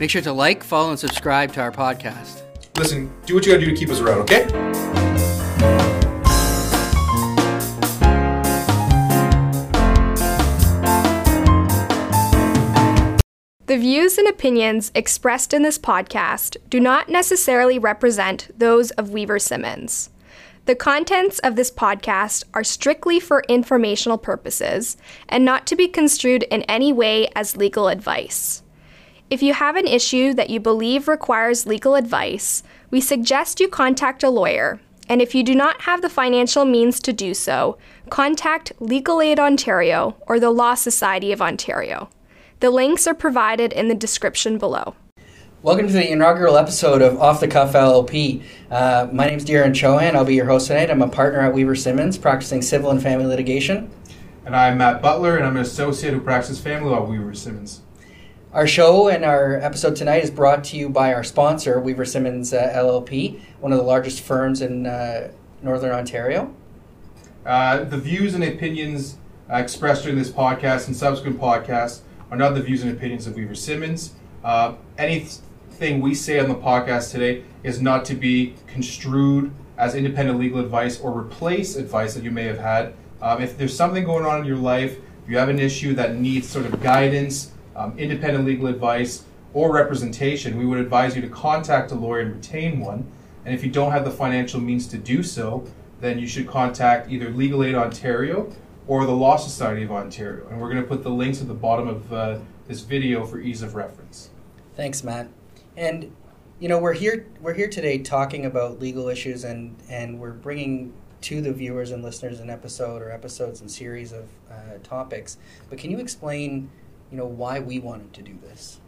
Make sure to like, follow, and subscribe to our podcast. Listen, do what you gotta do to keep us around, okay? The views and opinions expressed in this podcast do not necessarily represent those of Weaver Simmons. The contents of this podcast are strictly for informational purposes and not to be construed in any way as legal advice. If you have an issue that you believe requires legal advice, we suggest you contact a lawyer. And if you do not have the financial means to do so, contact Legal Aid Ontario or the Law Society of Ontario. The links are provided in the description below. Welcome to the inaugural episode of Off the Cuff LLP. Uh, my name is Darren Chohan. I'll be your host tonight. I'm a partner at Weaver Simmons, practicing civil and family litigation. And I'm Matt Butler, and I'm an associate who practices family law at Weaver Simmons. Our show and our episode tonight is brought to you by our sponsor, Weaver Simmons uh, LLP, one of the largest firms in uh, Northern Ontario. Uh, the views and opinions uh, expressed during this podcast and subsequent podcasts are not the views and opinions of Weaver Simmons. Uh, anything we say on the podcast today is not to be construed as independent legal advice or replace advice that you may have had. Um, if there's something going on in your life, if you have an issue that needs sort of guidance, um, independent legal advice, or representation, we would advise you to contact a lawyer and retain one. And if you don't have the financial means to do so, then you should contact either Legal Aid Ontario or the Law Society of Ontario. And we're going to put the links at the bottom of uh, this video for ease of reference. Thanks, Matt. And you know we're here we're here today talking about legal issues and and we're bringing to the viewers and listeners an episode or episodes and series of uh, topics. But can you explain, you know, why we wanted to do this?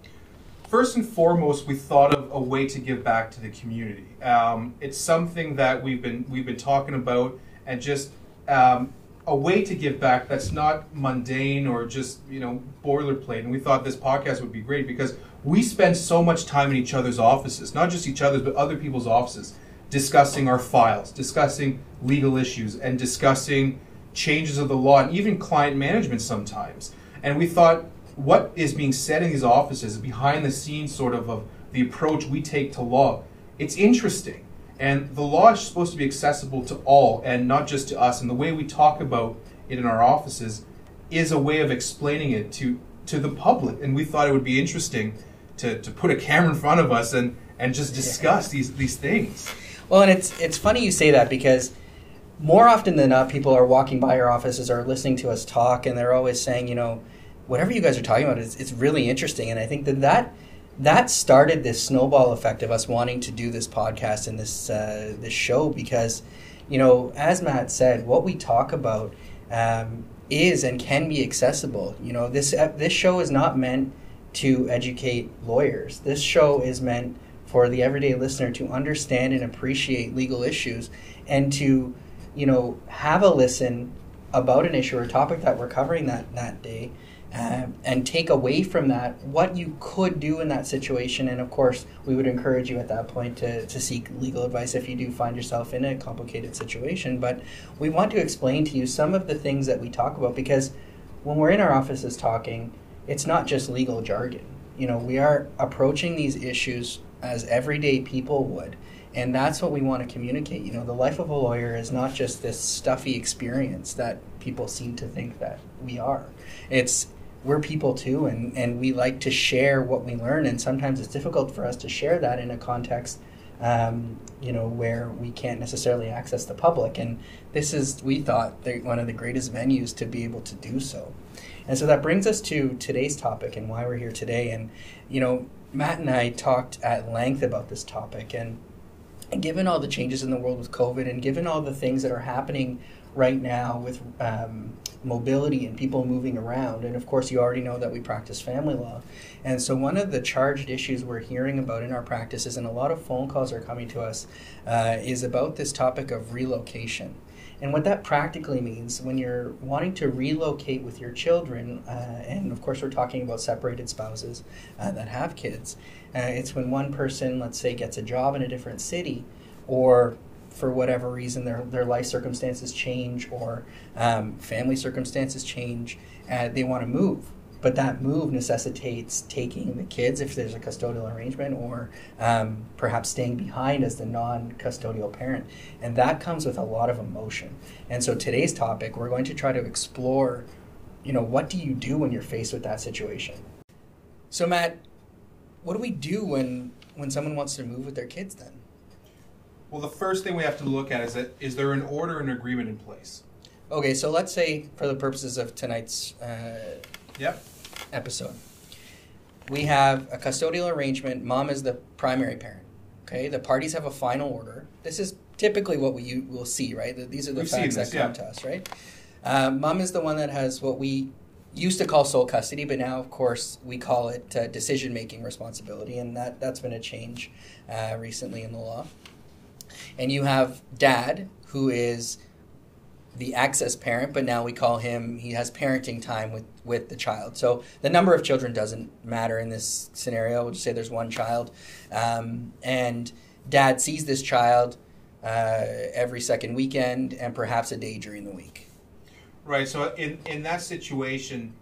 First and foremost, we thought of a way to give back to the community. Um, it's something that we've been we've been talking about, and just um, a way to give back that's not mundane or just you know boilerplate. And we thought this podcast would be great because we spend so much time in each other's offices, not just each other's, but other people's offices, discussing our files, discussing legal issues, and discussing changes of the law, and even client management sometimes. And we thought what is being said in these offices, behind the scenes sort of of the approach we take to law, it's interesting. And the law is supposed to be accessible to all and not just to us. And the way we talk about it in our offices is a way of explaining it to, to the public. And we thought it would be interesting to, to put a camera in front of us and, and just discuss these, these things. Well, and it's, it's funny you say that because more often than not, people are walking by our offices or listening to us talk, and they're always saying, you know, whatever you guys are talking about is it's really interesting. And I think that that that started this snowball effect of us wanting to do this podcast and this uh, this show because, you know, as Matt said, what we talk about um, is and can be accessible. You know, this uh, this show is not meant to educate lawyers. This show is meant for the everyday listener to understand and appreciate legal issues and to, you know, have a listen about an issue or topic that we're covering that that day um, and take away from that what you could do in that situation. And of course, we would encourage you at that point to, to seek legal advice if you do find yourself in a complicated situation. But we want to explain to you some of the things that we talk about because when we're in our offices talking, it's not just legal jargon. You know, we are approaching these issues as everyday people would. And that's what we want to communicate. You know, the life of a lawyer is not just this stuffy experience that people seem to think that we are. It's we're people too and, and we like to share what we learn and sometimes it's difficult for us to share that in a context um, you know where we can't necessarily access the public and this is we thought one of the greatest venues to be able to do so. And so that brings us to today's topic and why we're here today and you know matt and i talked at length about this topic and, and given all the changes in the world with covid and given all the things that are happening right now with um, mobility and people moving around. And of course, you already know that we practice family law. And so, one of the charged issues we're hearing about in our practices, and a lot of phone calls are coming to us, uh, is about this topic of relocation. And what that practically means when you're wanting to relocate with your children, uh, and of course, we're talking about separated spouses uh, that have kids, uh, it's when one person, let's say, gets a job in a different city or for whatever reason their, their life circumstances change or um, family circumstances change, uh, they want to move. but that move necessitates taking the kids if there's a custodial arrangement or um, perhaps staying behind as the non-custodial parent. And that comes with a lot of emotion. And so today's topic we're going to try to explore you know what do you do when you're faced with that situation? So matt what do we do when when someone wants to move with their kids then Well, the first thing we have to look at is that is there an order and agreement in place? okay so let's say for the purposes of tonight's uh, Yep. episode. We have a custodial arrangement. Mom is the primary parent. Okay, the parties have a final order. This is typically what we will see, right? These are the We've facts this, that come yeah. to us, right? Um, mom is the one that has what we used to call sole custody, but now, of course, we call it uh, decision-making responsibility, and that that's been a change uh, recently in the law. And you have dad, who is the access parent, but now we call him, he has parenting time with, with the child. So the number of children doesn't matter in this scenario. We'll just say there's one child. Um, and dad sees this child uh, every second weekend and perhaps a day during the week. Right. So in in that situation,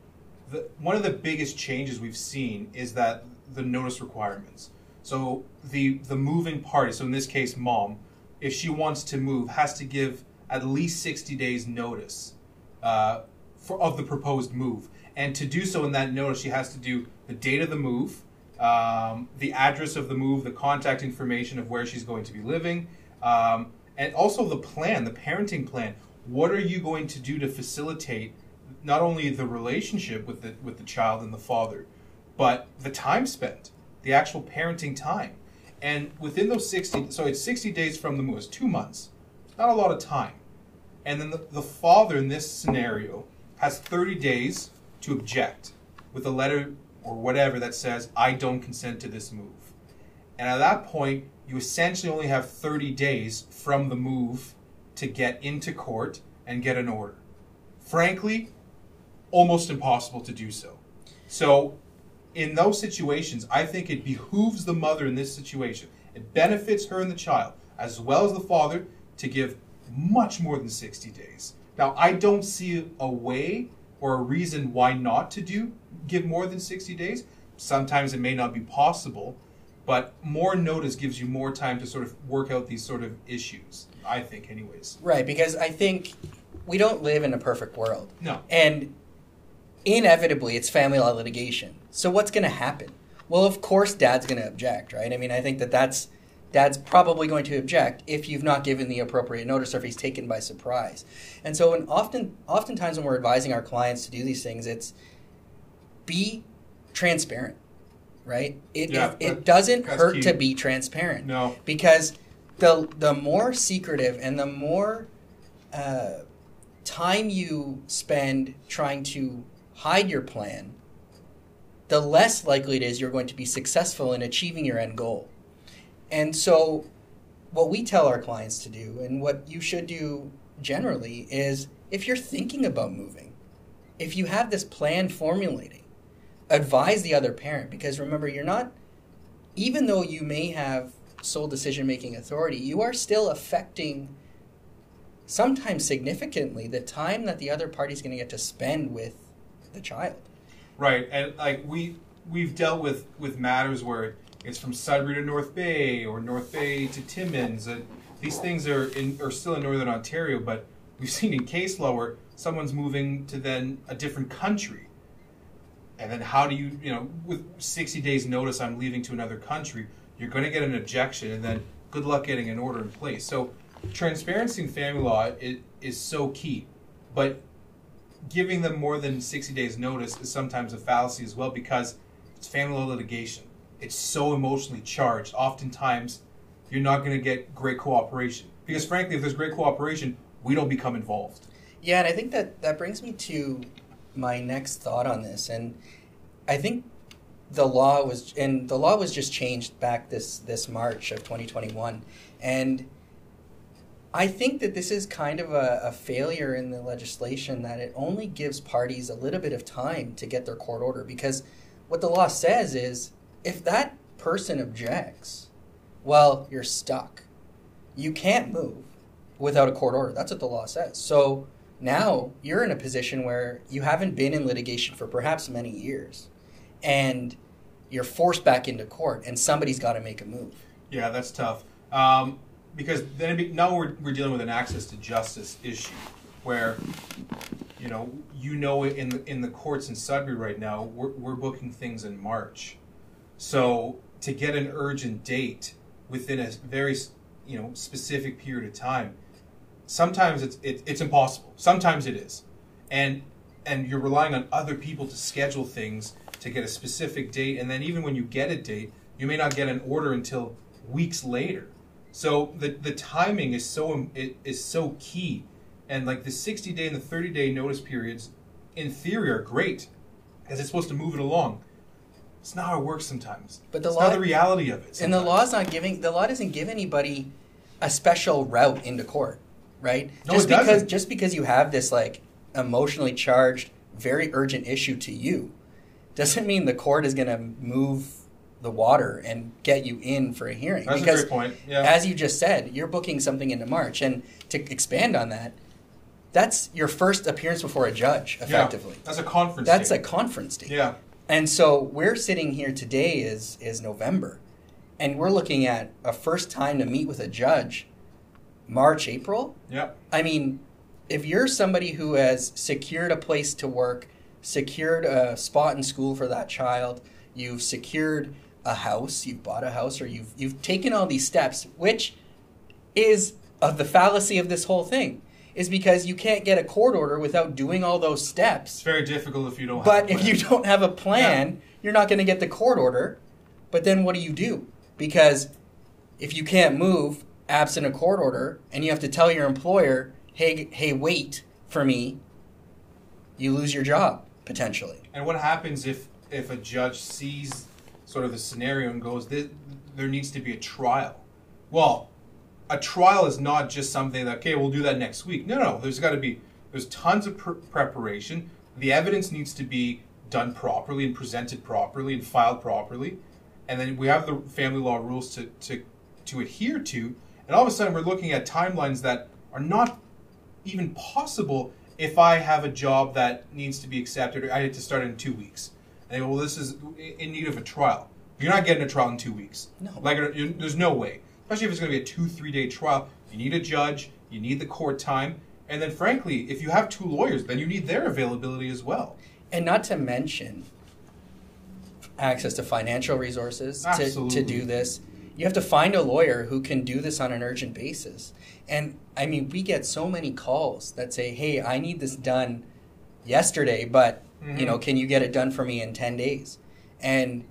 the, one of the biggest changes we've seen is that the notice requirements. So the the moving party, so in this case, mom, if she wants to move, has to give at least sixty days notice uh, for of the proposed move, and to do so in that notice, she has to do the date of the move, um, the address of the move, the contact information of where she's going to be living, um, and also the plan, the parenting plan. What are you going to do to facilitate not only the relationship with the with the child and the father, but the time spent, the actual parenting time, and within those sixty, so it's sixty days from the move, it's two months, not a lot of time, and then the, the father in this scenario has thirty days to object with a letter or whatever that says I don't consent to this move. And at that point, you essentially only have 30 days from the move to get into court and get an order. Frankly, almost impossible to do so. So, in those situations, I think it behooves the mother in this situation. It benefits her and the child, as well as the father, to give much more than 60 days. Now, I don't see a way or a reason why not to do give more than 60 days. Sometimes it may not be possible, but more notice gives you more time to sort of work out these sort of issues, I think, anyways. Right, because I think we don't live in a perfect world. No. And inevitably, it's family law litigation. So what's going to happen? Well, of course, dad's going to object, right? I mean, I think that that's dad's probably going to object if you've not given the appropriate notice or if he's taken by surprise. And so, when often, oftentimes, when we're advising our clients to do these things, it's be transparent, right? It Yeah, it, it doesn't hurt key. to be transparent No. because the the more secretive and the more uh, time you spend trying to hide your plan, the less likely it is you're going to be successful in achieving your end goal. And so, what we tell our clients to do, and what you should do generally, is if you're thinking about moving, if you have this plan formulating, advise the other parent because remember, you're not, even though you may have sole decision making authority, you are still affecting sometimes significantly the time that the other party is going to get to spend with the child. Right, and like we we've dealt with with matters where it's from Sudbury to North Bay or North Bay to Timmins. And these things are in are still in Northern Ontario, but we've seen in case law where someone's moving to then a different country, and then how do you you know with sixty days notice I'm leaving to another country, you're going to get an objection, and then good luck getting an order in place. So transparency in family law is, is so key, but giving them more than 60 days notice is sometimes a fallacy as well because it's family law litigation. It's so emotionally charged. Oftentimes, you're not going to get great cooperation because, frankly, if there's great cooperation, we don't become involved. Yeah, and I think that that brings me to my next thought on this, and I think the law was and the law was just changed back this this March of 2021, and I think that this is kind of a, a failure in the legislation that it only gives parties a little bit of time to get their court order because what the law says is if that person objects, well, you're stuck. You can't move without a court order. That's what the law says. So now you're in a position where you haven't been in litigation for perhaps many years, and you're forced back into court, and somebody's got to make a move. Yeah, that's tough. Um, because then be, now we're, we're dealing with an access to justice issue where you know you know in the, in the courts in Sudbury right now we're, we're booking things in March. So to get an urgent date within a very you know specific period of time sometimes it's it, it's impossible. Sometimes it is. And and you're relying on other people to schedule things to get a specific date. And then even when you get a date you may not get an order until weeks later so the the timing is so it is so key, and like the sixty day and the thirty day notice periods, in theory, are great, because it's supposed to move it along. It's not how it works sometimes. But the it's law, not the reality of it. And the law's not giving the law doesn't give anybody a special route into court, right? No, just it because doesn't. just because you have this like emotionally charged, very urgent issue to you, doesn't mean the court is going to move the water and get you in for a hearing. That's a great point. Yeah. as you just said, you're booking something into March, and to expand on that, that's your first appearance before a judge, effectively. Yeah, that's a conference. That's a date. conference date. yeah. And so we're sitting here today is is November, and we're looking at a first time to meet with a judge, March April. Yeah. I mean, if you're somebody who has secured a place to work, secured a spot in school for that child, you've secured a house, you've bought a house, or you've you've taken all these steps, which is of the fallacy of this whole thing, is because you can't get a court order without doing all those steps. It's very difficult if you don't. But have a if you plan. don't have a plan, you're not going to get the court order. But then what do you do? Because if you can't move absent a court order and you have to tell your employer, "Hey, hey, wait for me." You lose your job potentially. And what happens if if a judge sees sort of the scenario and goes, "This- "There needs to be a trial"? Well, a trial is not just something that okay, we'll do that next week. No, no. There's got to be there's tons of pr- preparation. The evidence needs to be done properly and presented properly and filed properly, and then we have the family law rules to to to adhere to. And all of a sudden, we're looking at timelines that are not even possible if I have a job that needs to be accepted or I had to start in two weeks. And well, this is in need of a trial. You're not getting a trial in two weeks. No. Like, there's no way. Especially if it's going to be a two, three day trial. You need a judge, you need the court time. And then, frankly, if you have two lawyers, then you need their availability as well. And not to mention access to financial resources to, to do this. You have to find a lawyer who can do this on an urgent basis. And I mean, we get so many calls that say, "Hey, I need this done yesterday, but you know, Mhm. can you get it done for me in 10 days?" And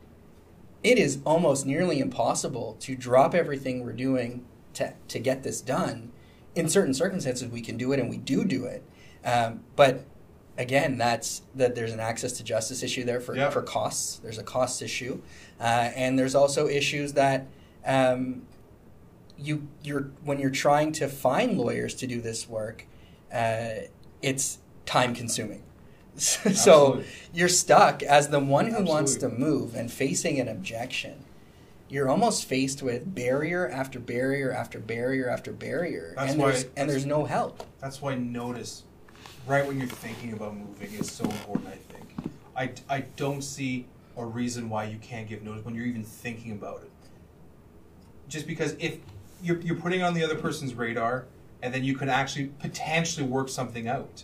it is almost nearly impossible to drop everything we're doing to, to get this done. In certain circumstances, we can do it, and we do do it. Um, but again, that's that there's an access to justice issue there for, Yep. for costs. There's a cost issue, uh, and there's also issues that um, you you're when you're trying to find lawyers to do this work, uh, it's time consuming. so Absolutely. you're stuck as the one who wants to move and facing an objection. You're almost faced with barrier after barrier after barrier after barrier, That's and why- there's and there's no help. That's why notice, right when you're thinking about moving, is so important. I think. I, I don't see a reason why you can't give notice when you're even thinking about it. Just because if you're, you're putting it on the other person's radar, and then you can actually potentially work something out.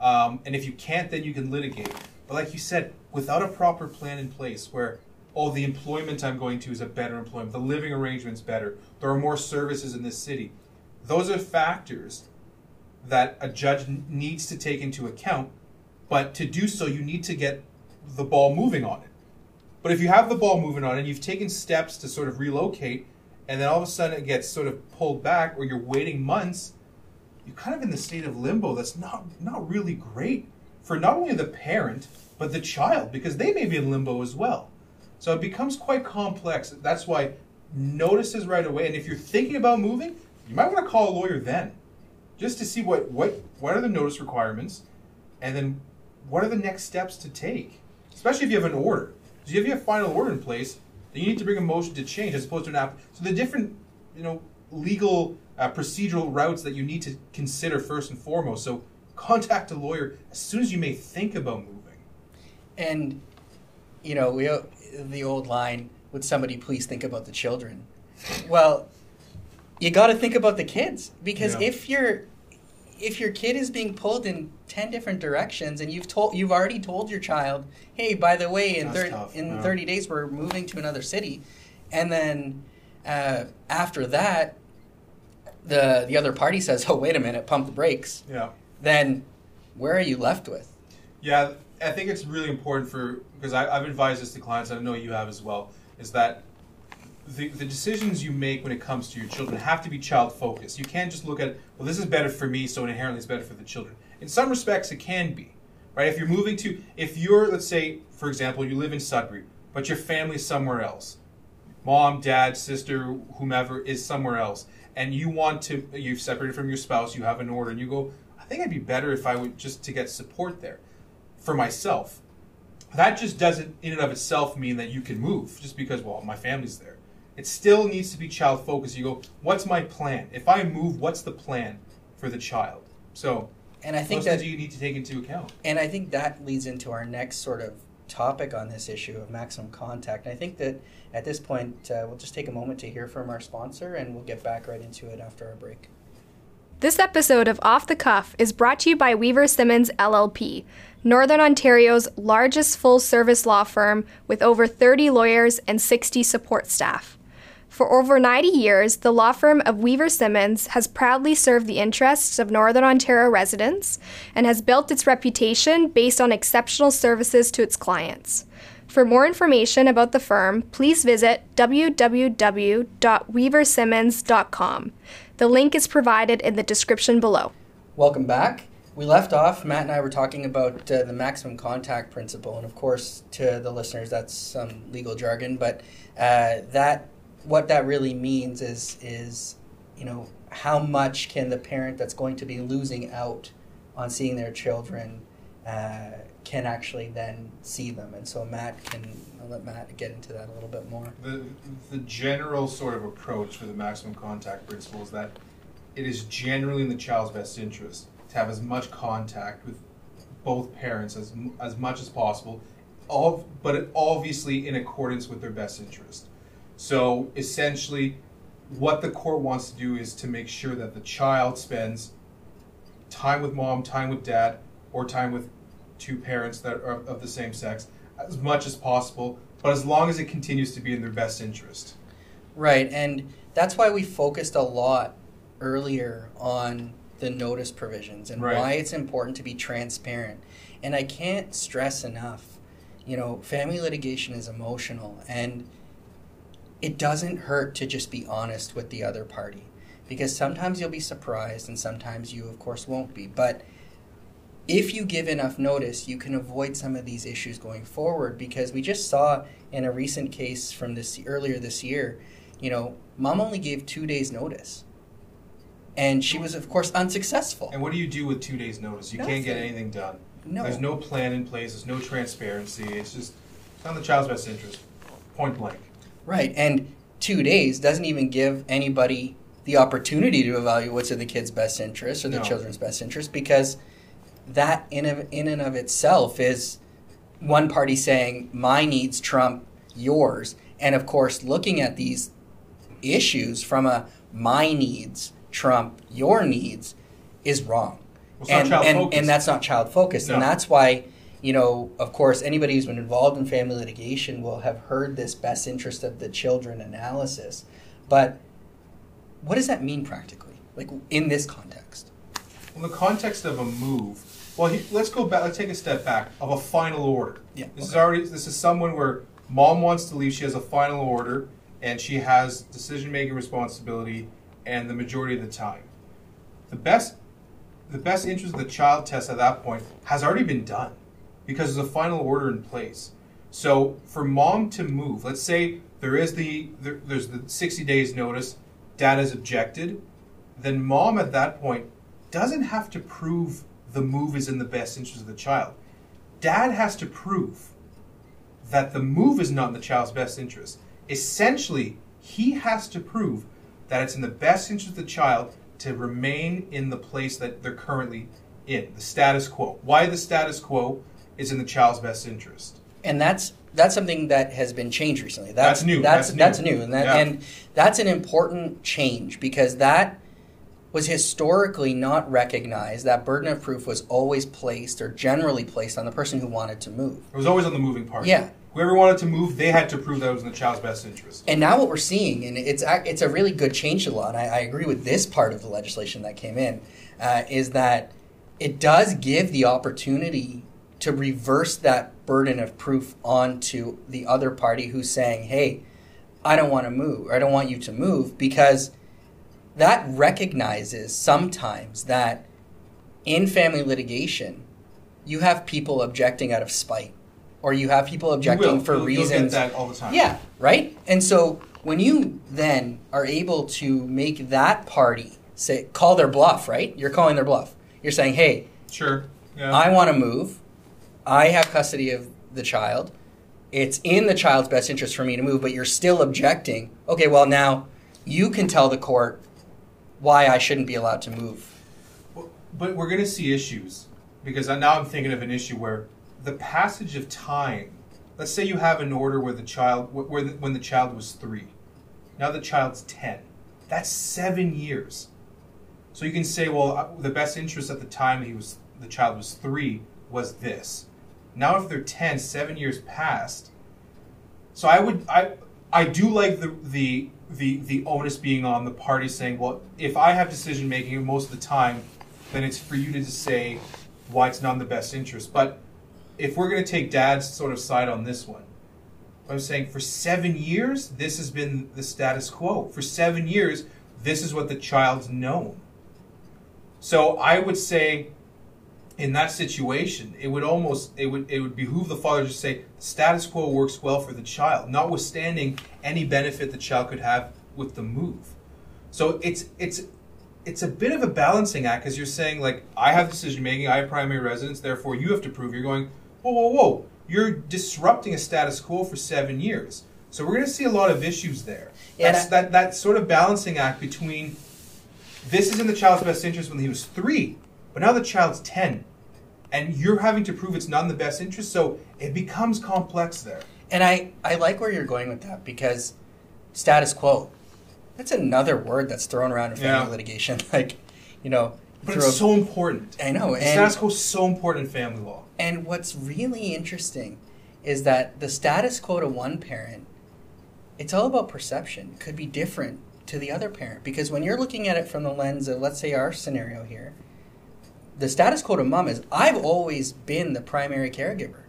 Um, and if you can't, then you can litigate. But like you said, without a proper plan in place, where oh, the employment I'm going to is a better employment, the living arrangement's better, there are more services in this city. Those are factors that a judge needs to take into account. But to do so, you need to get the ball moving on it. But if you have the ball moving on it, and you've taken steps to sort of relocate, and then all of a sudden it gets sort of pulled back, or you're waiting months, you're kind of in the state of limbo. That's not not really great for not only the parent but the child, because they may be in limbo as well. So it becomes quite complex. That's why notices right away. And if you're thinking about moving, you might want to call a lawyer then, just to see what what what are the notice requirements, and then what are the next steps to take. Especially if you have an order. So if you have a final order in place, then you need to bring a motion to change as opposed to an app. So the different, you know, legal uh, procedural routes that you need to consider first and foremost. So contact a lawyer as soon as you may think about moving. And you know, we the old line, "Would somebody please think about the children?" Well, you got to think about the kids because Yeah. if you're if your kid is being pulled in 10 different directions and you've told you've already told your child hey by the way in, thir- in yeah. 30 days we're moving to another city and then uh, after that the the other party says oh wait a minute pump the brakes Yeah. then where are you left with Yeah, I think it's really important for because I, I've advised this to clients, and I know you have as well. Is that the, the decisions you make when it comes to your children have to be child focused. You can't just look at well, this is better for me, so inherently it's better for the children. In some respects, it can be right. If you're moving to, if you're let's say, for example, you live in Sudbury, but your family's somewhere else, mom, dad, sister, whomever is somewhere else, and you want to, you've separated from your spouse, you have an order, and you go, I think it'd be better if I would just to get support there for myself. That just doesn't, in and of itself, mean that you can move just because, well, my family's there. It still needs to be child focused. You go, what's my plan? If I move, what's the plan for the child? So, and i think that you need to take into account. And I think that leads into our next sort of topic on this issue of maximum contact. And I think that at this point, uh, we'll just take a moment to hear from our sponsor and we'll get back right into it after our break. This episode of Off the Cuff is brought to you by Weaver Simmons LLP, Northern Ontario's largest full service law firm with over 30 lawyers and 60 support staff. For over 90 years, the law firm of Weaver Simmons has proudly served the interests of Northern Ontario residents and has built its reputation based on exceptional services to its clients. For more information about the firm, please visit www.weaversimmons.com. The link is provided in the description below. Welcome back. We left off, Matt and I were talking about uh, the maximum contact principle. And of course, to the listeners, that's some legal jargon, but uh, that what that really means is is you know how much can the parent that's going to be losing out on seeing their children uh, can actually then see them and so matt can i'll let matt get into that a little bit more The, the general sort of approach for the maximum contact principle is that it is generally in the child's best interest to have as much contact with both parents as, as much as possible, all, but obviously in accordance with their best interest. So essentially, what the court wants to do is to make sure that the child spends time with mom, time with dad, or time with two parents that are of the same sex as much as possible, but as long as it continues to be in their best interest. Right, and that's why we focused a lot earlier on the notice provisions and Right. why it's important to be transparent. And I can't stress enough, you know, family litigation is emotional and it doesn't hurt to just be honest with the other party because sometimes you'll be surprised and sometimes you of course won't be. But if you give enough notice, you can avoid some of these issues going forward because we just saw in a recent case from this earlier this year, you know, mom only gave 2 days notice. And she was of course unsuccessful. And what do you do with two days' notice? You can't get anything done. No. There's no plan in place. There's no transparency. It's just it's not in the child's best interest. Point blank. Right, and two days doesn't even give anybody the opportunity to evaluate what's in the kid's best interest or the No. children's best interest because that in, of, in and of itself is one party saying my needs trump yours. And of course looking at these issues from a my needs trump your needs is wrong. Well, and, and, and that's not child focused. And that's why you know of course anybody who's been involved in family litigation will have heard this best interest of the children analysis. But what does that mean practically? Like in this context? In the context of a move, well, he, let's go back. Let's take a step back of a final order. Yeah, This is already. This is someone where mom wants to leave. She has a final order, and she has decision making responsibility, and the majority of the time, the best, the best interest of the child test at that point has already been done, because there's a final order in place. So for mom to move, let's say there is the there, there's the 60 days notice, dad has objected, then mom at that point doesn't have to prove the move is in the best interest of the child. Dad has to prove that the move is not in the child's best interest. Essentially, he has to prove that it's in the best interest of the child to remain in the place that they're currently in the status quo. Why the status quo is in the child's best interest. and that's that's something that has been changed recently. That's, That's new. That's That's that's new. new, and that Yeah. and that's an important change because that was historically not recognized. That burden of proof was always placed or generally placed on the person who wanted to move. It was always on the moving party. Yeah. Whoever wanted to move, they had to prove that it was in the child's best interest. And now what we're seeing, and it's it's a really good change to law, and I, I agree with this part of the legislation that came in, uh, is that it does give the opportunity to reverse that burden of proof onto the other party who's saying, "Hey, I don't want to move, or I don't want you to move," because that recognizes sometimes that in family litigation, you have people objecting out of spite, or you have people objecting will. for You'll- you'll reasons get that all the time. yeah, right? And so when you then are able to make that party say call their bluff, right? You're calling their bluff. You're saying, "Hey, Sure. Yeah. I want to move. I have custody of the child. It's in the child's best interest for me to move, but you're still objecting. Okay, well now you can tell the court why I shouldn't be allowed to move. But we're going to see issues because now I'm thinking of an issue where the passage of time. Let's say you have an order where the child, where the, when the child was three, now the child's ten. That's seven years. So you can say, well, uh, the best interest at the time he was, the child was three, was this. Now, if they're 10, seven years passed. So I would, I, I do like the the the the onus being on the party saying, well, if I have decision making most of the time, then it's for you to say why it's not in the best interest. But if we're going to take dad's sort of side on this one, I'm saying for seven years, this has been the status quo. For seven years, this is what the child's known. So I would say, in that situation, it would almost it would it would behoove the father to say the status quo works well for the child, notwithstanding any benefit the child could have with the move. So it's it's it's a bit of a balancing act because you're saying like I have decision making, I have primary residence, therefore you have to prove. You're going whoa whoa whoa, you're disrupting a status quo for seven years. So we're going to see a lot of issues there. Yeah, That's that that sort of balancing act between this is in the child's best interest when he was three, but now the child's ten, and you're having to prove it's not in the best interest. So it becomes complex there. And I, I like where you're going with that because status quo, that's another word that's thrown around in family Yeah. litigation. Like, you know, But it's so important. I know. And, status quo is so important in family law. and what's really interesting is that the status quo to one parent, it's all about perception, could be different to the other parent. Because when you're looking at it from the lens of, let's say, our scenario here, the status quo to mom is I've always been the primary caregiver.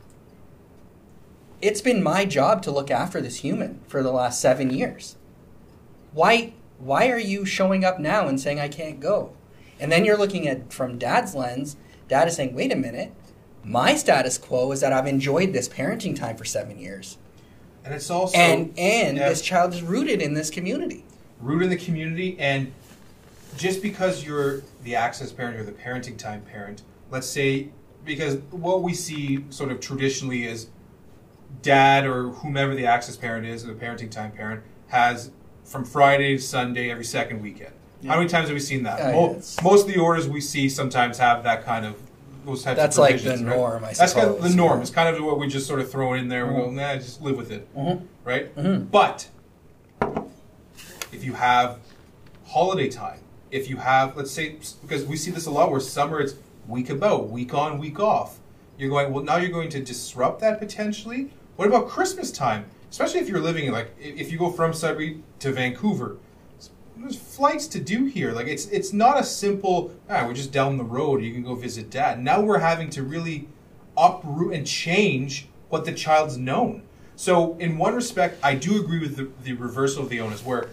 It's been my job to look after this human for the last seven years. Why why are you showing up now and saying I can't go? And then you're looking at from dad's lens, dad is saying, wait a minute, my status quo is that I've enjoyed this parenting time for seven years. And it's also and and yeah. this child is rooted in this community. Rooted in the community and just because you're the access parent or the parenting time parent let's say because what we see sort of traditionally is dad or whomever the access parent is or the parenting time parent has from friday to sunday every second weekend. How many times have we seen that? Mo- yes. most of the orders we see sometimes have that kind of those types That's of like the right? norm, I that's kind of the norm. It's kind of what we just sort of throw in there. We go nah just live with it. Mhm. right? Mhm. but if you have holiday time, if you have, let's say, because we see this a lot where summer it's week about, week on, week off. You're going, well, now you're going to disrupt that potentially. What about Christmas time? Especially if you're living in, like, if you go from Sudbury to Vancouver, there's flights to do here. Like, it's it's not a simple, ah, we're just down the road, you can go visit dad. Now we're having to really uproot and change what the child's known. So, in one respect, I do agree with the, the reversal of the onus, where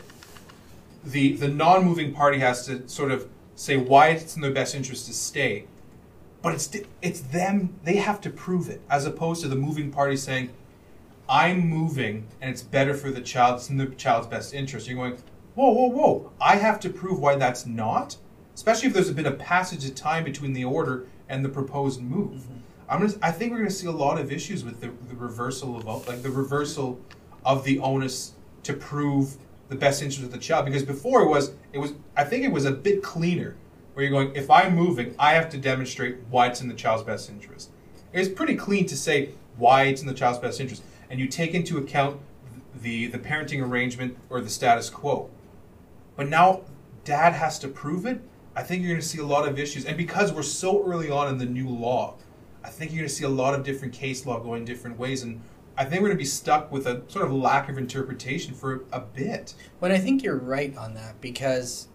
the the non-moving party has to sort of say why it's in their best interest to stay, but it's it's them they have to prove it as opposed to the moving party saying, "I'm moving and it's better for the child. It's in the child's best interest." You're going, "Whoa, whoa, whoa! I have to prove why that's not." Especially if there's been a passage of time between the order and the proposed move. Mm-hmm. I'm gonna, I think we're going to see a lot of issues with the, the reversal of like the reversal of the onus to prove the best interest of the child because before it was it was I think it was a bit cleaner where you're going, if I'm moving, I have to demonstrate why it's in the child's best interest. It's pretty clean to say why it's in the child's best interest, and you take into account the the parenting arrangement or the status quo. But now dad has to prove it. I think you're going to see a lot of issues, and because we're so early on in the new law, I think you're going to see a lot of different case law going different ways, and I think we're going to be stuck with a sort of lack of interpretation for a bit. But I think you're right on that because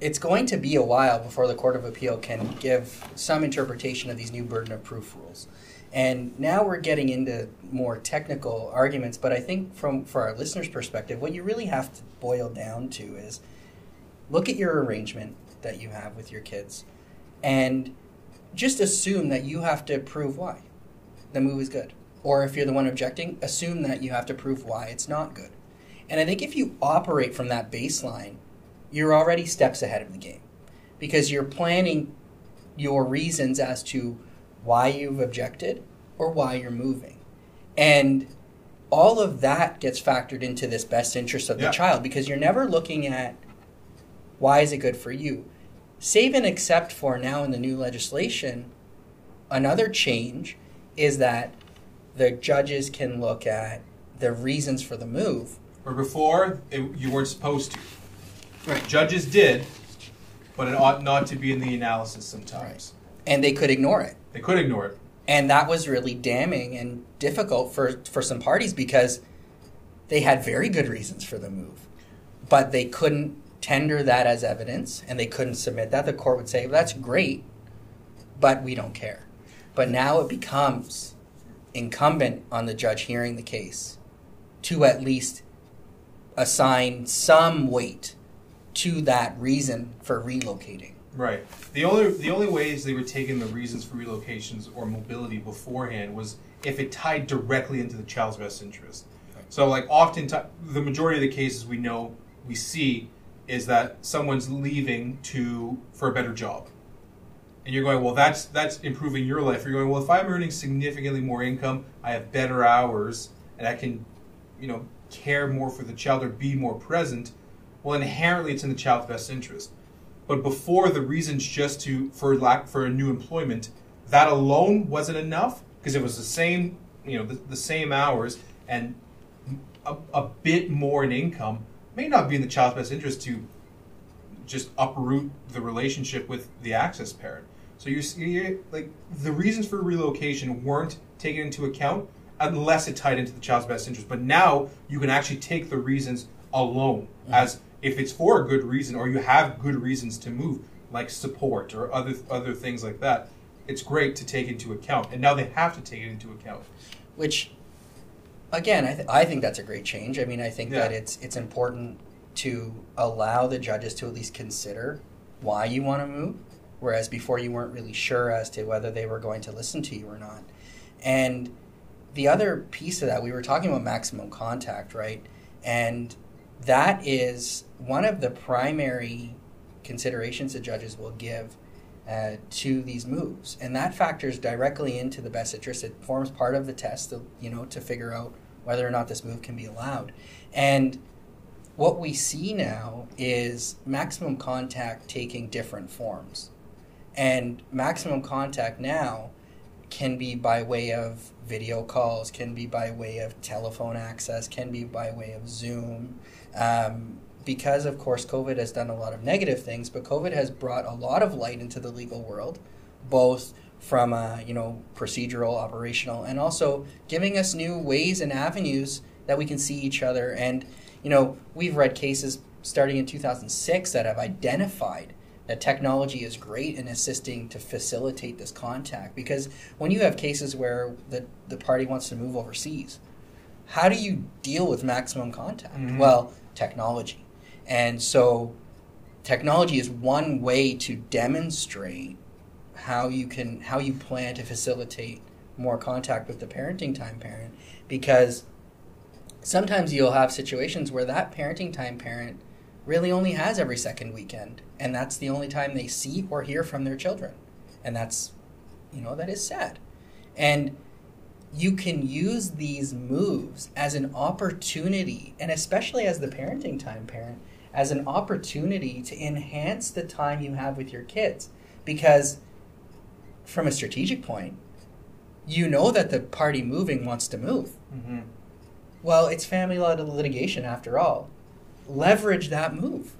it's going to be a while before the Court of Appeal can give some interpretation of these new burden of proof rules. And now we're getting into more technical arguments, but I think from for our listeners' perspective, what you really have to boil down to is look at your arrangement that you have with your kids and just assume that you have to prove why the move is good. Or if you're the one objecting, assume that you have to prove why it's not good. And I think if you operate from that baseline, you're already steps ahead of the game because you're planning your reasons as to why you've objected or why you're moving. And all of that gets factored into this best interest of the Yeah. child because you're never looking at why is it good for you. Save and except for now in the new legislation, another change is that the judges can look at the reasons for the move. Where before it, you weren't supposed to. Right. Judges did, but it ought not to be in the analysis sometimes. And they could ignore it. They could ignore it. and that was really damning and difficult for for some parties because they had very good reasons for the move but they couldn't tender that as evidence and they couldn't submit that the court would say well, that's great but we don't care but now it becomes incumbent on the judge hearing the case to at least assign some weight to that reason for relocating Right. The only the only ways they were taking the reasons for relocations or mobility beforehand was if it tied directly into the child's best interest. So like often the majority of the cases we know we see is that someone's leaving to for a better job. And you're going, well that's that's improving your life. You're going, well if I'm earning significantly more income, I have better hours and I can, you know, care more for the child or be more present, well inherently it's in the child's best interest. But before the reasons just to for lack for a new employment, that alone wasn't enough because it was the same, you know, the, the same hours and a, a bit more in income may not be in the child's best interest to just uproot the relationship with the access parent. So you're, you're like the reasons for relocation weren't taken into account unless it tied into the child's best interest. But now you can actually take the reasons alone mm-hmm. as if it's for a good reason or you have good reasons to move, like support or other other things like that. It's great to take into account, and now they have to take it into account. which again I, th- I think that's a great change i mean i think that it's it's important to allow the judges to at least consider why you want to move whereas before you weren't really sure as to whether they were going to listen to you or not and the other piece of that we were talking about maximum contact right and that is one of the primary considerations that judges will give uh, to these moves, and that factors directly into the best interest. It forms part of the test, to, you know, to figure out whether or not this move can be allowed. And what we see now is maximum contact taking different forms, and maximum contact now can be by way of video calls, can be by way of telephone access, can be by way of Zoom. Um, because, of course, COVID has done a lot of negative things, but COVID has brought a lot of light into the legal world, both from uh, you know procedural, operational, and also giving us new ways and avenues that we can see each other. And you know, we've read cases starting in 2006 that have identified that technology is great in assisting to facilitate this contact. Because when you have cases where the the party wants to move overseas, how do you deal with maximum contact? Mhm. Well, technology. And so technology is one way to demonstrate how you can how you plan to facilitate more contact with the parenting time parent because sometimes you'll have situations where that parenting time parent really only has every second weekend and that's the only time they see or hear from their children and that's you know that is sad and you can use these moves as an opportunity and especially as the parenting time parent as an opportunity to enhance the time you have with your kids. Because from a strategic point, you know that the party moving wants to move. Mm-hmm. Well, it's family law litigation after all. Leverage that move.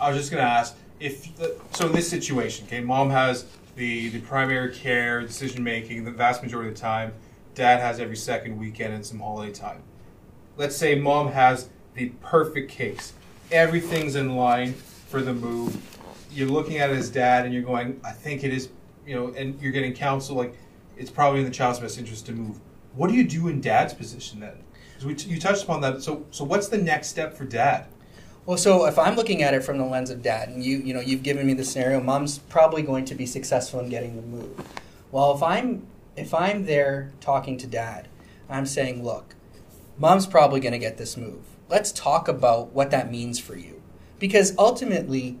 I was just going to ask if so in this situation, okay, mom has the the primary care, decision making, the vast majority of the time. Dad has every second weekend and some holiday time. Let's say mom has the perfect case. Everything's in line for the move. You're looking at it as dad, and you're going, I think it is, you know, and you're getting counsel like it's probably in the child's best interest to move. What do you do in dad's position then? T- you touched upon that. So, so what's the next step for dad? Well, so if I'm looking at it from the lens of dad, and you, you know, you've given me the scenario, mom's probably going to be successful in getting the move. Well, if I'm if I'm there talking to dad, I'm saying, look, mom's probably going to get this move. Let's talk about what that means for you, because ultimately,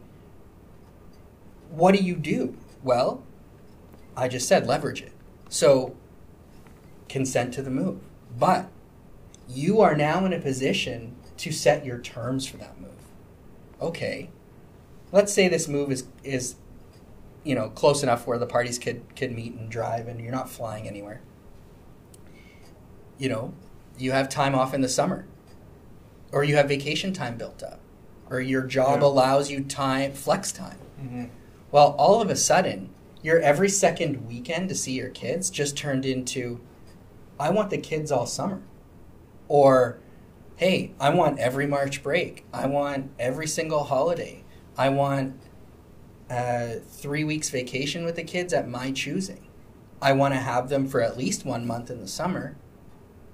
what do you do? Well, I just said leverage it. So, consent to the move, but you are now in a position to set your terms for move okay, let's say this move is is you know close enough where the parties could could meet and drive, and you're not flying anywhere. You know, you have time off in the summer, or you have vacation time built up, or your job yeah. allows you time flex time. Mm-hmm. Well, all of a sudden, your every second weekend to see your kids just turned into, I want the kids all summer, or hey, I want every March break. I want every single holiday. I want uh, three weeks vacation with the kids at my choosing. I want to have them for at least one month in the summer.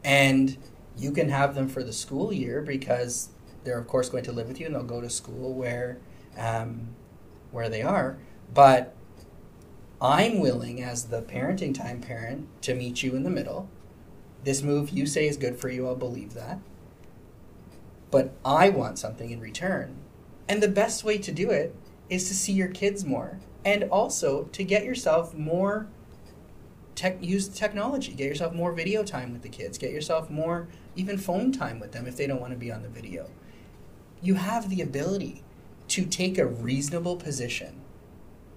And you can have them for the school year because they're, of course, going to live with you and they'll go to school where, um, where they are. But I'm willing, as the parenting time parent, to meet you in the middle. This move you say is good for you, I'll believe that but I want something in return. And the best way to do it is to see your kids more and also to get yourself more tech use technology get yourself more video time with the kids get yourself more even phone time with them if they don't want to be on the video you have the ability to take a reasonable position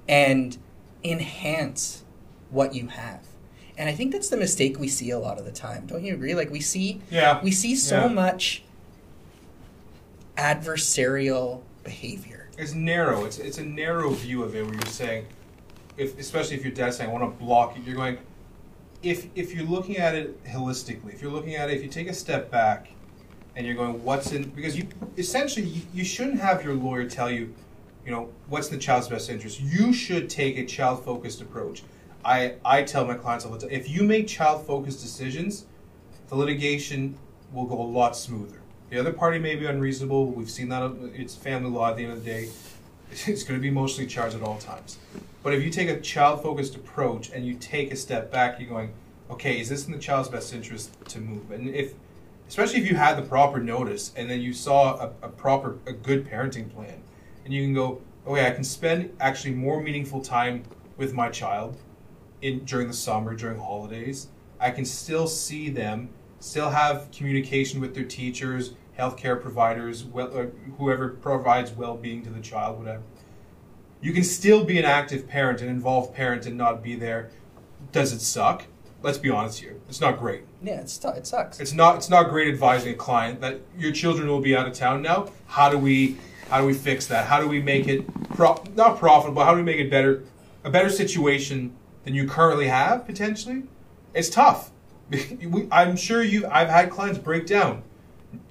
and enhance what you have and i think that's the mistake we see a lot of the time don't you agree like we see yeah we see so yeah. much adversarial behavior. It's narrow. It's it's a narrow view of it where you're saying, if especially if your dad's saying I want to block it, you're going. If if you're looking at it holistically, if you're looking at it, if you take a step back, and you're going, what's in because you essentially you, you shouldn't have your lawyer tell you, you know, what's in the child's best interest. You should take a child focused approach. I I tell my clients all the time, if you make child focused decisions, the litigation will go a lot smoother the other party may be unreasonable. We've seen that. It's family law at the end of the day. It's going to be mostly charged at all times. But if you take a child focused approach and you take a step back, you're going, okay, is this in the child's best interest to move? And if, especially if you had the proper notice and then you saw a, a proper, a good parenting plan, and you can go, okay, I can spend actually more meaningful time with my child in during the summer, during holidays. I can still see them, still have communication with their teachers, healthcare providers, well, uh, whoever provides well-being to the child, whatever. You can still be an active parent, an involved parent, and not be there. Does it suck? Let's be honest here. It's not great. Yeah, it's t- it sucks. It's not. It's not great advising a client that your children will be out of town now. How do we? How do we fix that? How do we make it pro- not profitable? How do we make it better? A better situation than you currently have potentially. It's tough. I'm sure you. I've had clients break down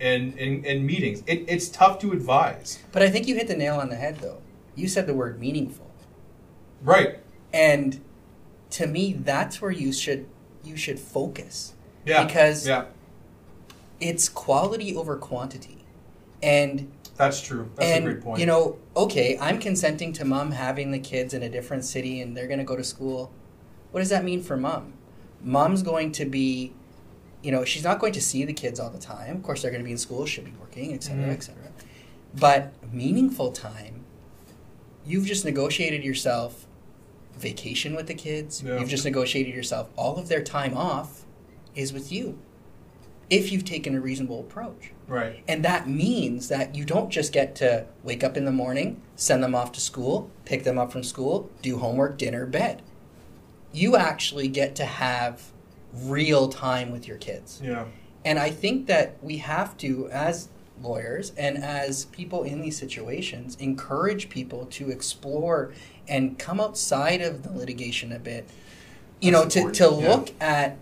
and, and, and meetings. It, it's tough to advise. But I think you hit the nail on the head, though. You said the word meaningful. Right. And to me, that's where you should you should focus. Yeah. Because yeah. it's quality over quantity. And that's true. That's and, a great point. You know, okay, I'm consenting to mom having the kids in a different city and they're going to go to school. What does that mean for mom? Mom's going to be you know, she's not going to see the kids all the time. Of course, they're going to be in school, she'll be working, et cetera, mm-hmm. et cetera. But meaningful time, you've just negotiated yourself vacation with the kids. Yeah. You've just negotiated yourself all of their time off is with you. if you've taken a reasonable approach. Right. And that means that you don't just get to wake up in the morning, send them off to school, pick them up from school, do homework, dinner, bed. You actually get to have real time with your kids. Yeah. And I think that we have to, as lawyers and as people in these situations, encourage people to explore and come outside of the litigation a bit. You That's know, to, to yeah. look at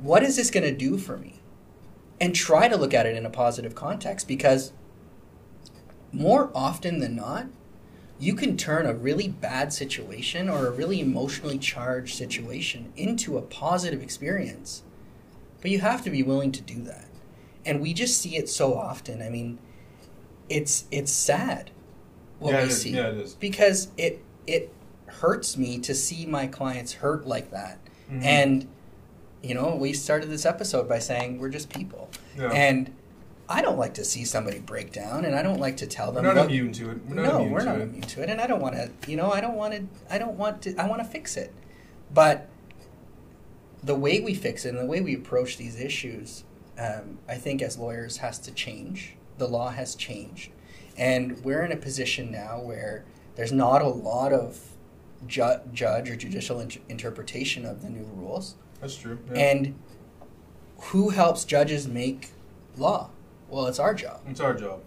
what is this going to do for me? And try to look at it in a positive context because more often than not, you can turn a really bad situation or a really emotionally charged situation into a positive experience. But you have to be willing to do that. And we just see it so often. I mean, it's it's sad what yeah, we see Yeah, it is. because it it hurts me to see my clients hurt like that. Mhm. And you know, we started this episode by saying we're just people. Yeah. And I don't like to see somebody break down, and I don't like to tell We're them. not what- immune to it. We're not no, immune we're not it. immune to it, and I don't want to. You know, I don't want to. I don't want to. I want to fix it, but the way we fix it and the way we approach these issues, um, I think, as lawyers, has to change. The law has changed, and we're in a position now where there's not a lot of ju- judge or judicial int- interpretation of the new rules. That's true. Yeah. And who helps judges make law? Well, it's our job. it's our job.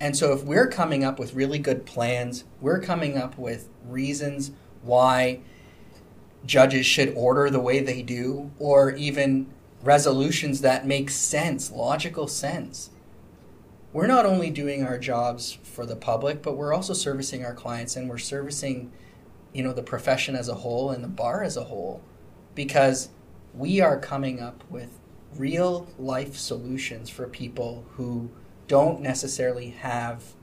And so if we're coming up with really good plans, we're coming up with reasons why judges should order the way they do, or even resolutions that make sense, logical sense. We're not only doing our jobs for the public, but we're also servicing our clients and we're servicing, you know, the profession as a whole and the bar as a whole because we are coming up with real life solutions for people who don't necessarily have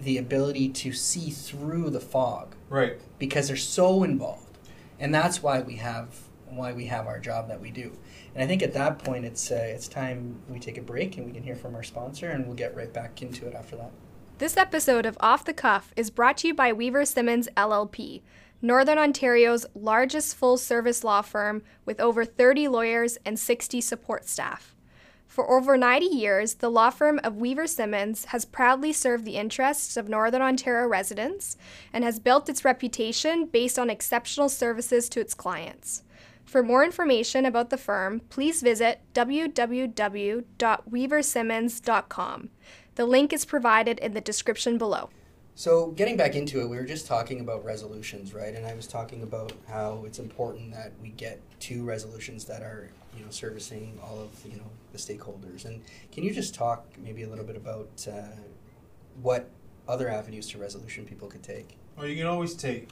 the ability to see through the fog. Right. because they're so involved. And that's why we have why we have our job that we do. And i think at that point it's uh, it's time we take a break and we can hear from our sponsor and we'll get right back into it after that. This episode of Off the Cuff is brought to you by Weaver Simmons LLP, Northern Ontario's largest full service law firm with over 30 lawyers and 60 support staff. For over 90 years, the law firm of Weaver Simmons has proudly served the interests of Northern Ontario residents and has built its reputation based on exceptional services to its clients. For more information about the firm, please visit www.weaversimmons.com. The link is provided in the description below. So, getting back into it, we were just talking about resolutions, right? And I was talking about how it's important that we get to resolutions that are, you know, servicing all of you know the stakeholders. And can you just talk maybe a little bit about uh, what other avenues to resolution people could take? Well, you can always take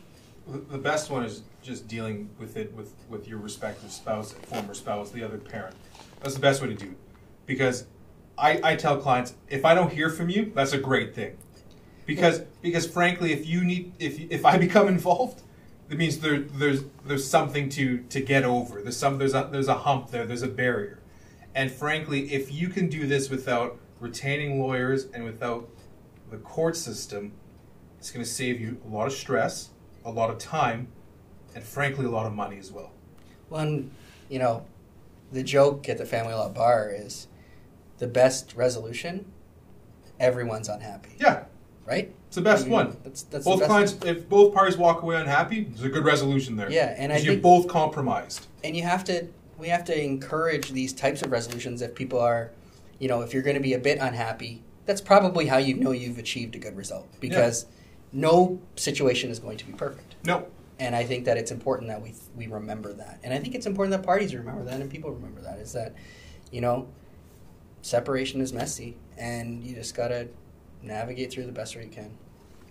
the- best one is just dealing with it with, with your respective spouse, former spouse, the other parent. That's the best way to do it. Because I, I tell clients, if I don't hear from you, that's a great thing. Because because frankly, if you need if if I become involved, it means there there's there's something to to get over. There's some there's a there's a hump there. There's a barrier. And frankly, if you can do this without retaining lawyers and without the court system, it's going to save you a lot of stress, a lot of time, and frankly, a lot of money as well. One, you know, the joke at the family law bar is the best resolution. Everyone's unhappy, Yeah, right? it's the best I mean, one. That's, that's both the best clients, if both parties walk away unhappy, there's a good resolution there. Yeah, and I you're think- both compromised. and you have to we have to encourage these types of resolutions if people are you know if you're going to be a bit unhappy that's probably how you know you've achieved a good result because no situation is going to be perfect No, and i think that it's important that we we remember that and i think it's important that parties remember that and people remember that is that you know separation is messy and you just got to navigate through the best way you can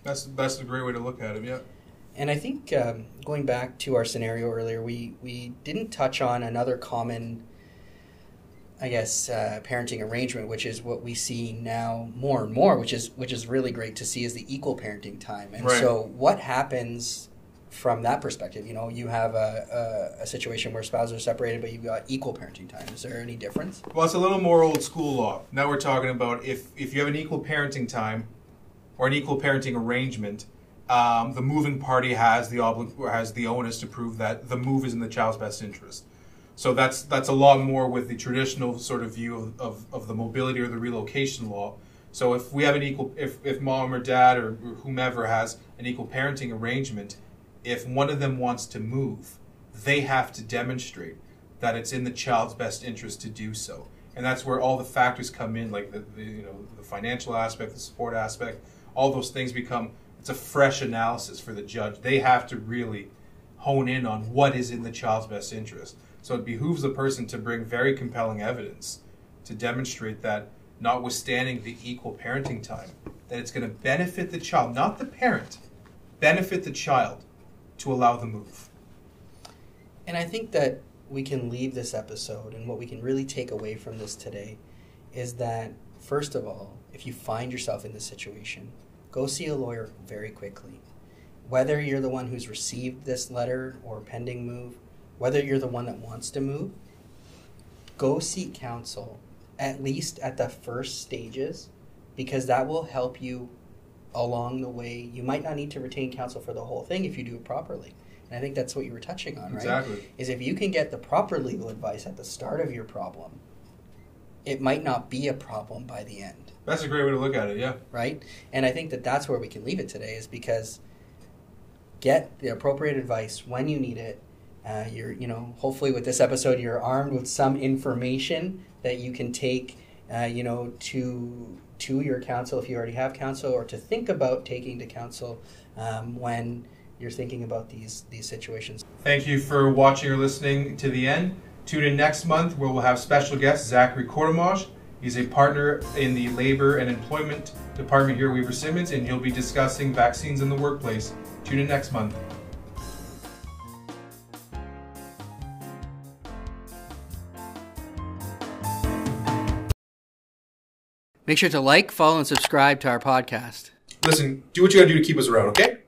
that's that's a great way to look at it. Yeah. and I think um, going back to our scenario earlier, we, we didn't touch on another common, I guess, uh, parenting arrangement, which is what we see now more and more, which is which is really great to see, is the equal parenting time. And Right. so, what happens from that perspective? You know, you have a, a, a situation where spouses are separated, but you've got equal parenting time. Is there any difference? Well, it's a little more old school law. Now we're talking about if if you have an equal parenting time or an equal parenting arrangement, um, the moving party has the obli- has the onus to prove that the move is in the child's best interest. So that's that's a lot more with the traditional sort of view of, of, of the mobility or the relocation law. So if we have an equal, if, if mom or dad or whomever has an equal parenting arrangement, if one of them wants to move, they have to demonstrate that it's in the child's best interest to do so. And that's where all the factors come in, like the, the you know the financial aspect, the support aspect, all those things become it's a fresh analysis for the judge. They have to really hone in on what is in the child's best interest. So it behooves the person to bring very compelling evidence to demonstrate that notwithstanding the equal parenting time, that it's going to benefit the child, not the parent, benefit the child to allow the move. And I think that we can leave this episode and what we can really take away from this today is that, first of all, if you find yourself in this situation, go see a lawyer very quickly. Whether you're the one who's received this letter or pending move, whether you're the one that wants to move, go seek counsel at least at the first stages because that will help you along the way. You might not need to retain counsel for the whole thing if you do it properly. And I think that's what you were touching on, right? Exactly. Is if you can get the proper legal advice at the start of your problem, it might not be a problem by the end. That's a great way to look at it, yeah. Right? And I think that that's where we can leave it today is because get the appropriate advice when you need it. Uh, you're, you know, hopefully with this episode, you're armed with some information that you can take, uh, you know, to to your counsel if you already have counsel, or to think about taking to counsel um, when you're thinking about these these situations. Thank you for watching or listening to the end. Tune in next month where we'll have special guest Zachary Kortomaj. He's a partner in the Labor and Employment Department here at Weaver Simmons, and he'll be discussing vaccines in the workplace. Tune in next month. Make sure to like, follow, and subscribe to our podcast. Listen, do what you gotta do to keep us around, okay?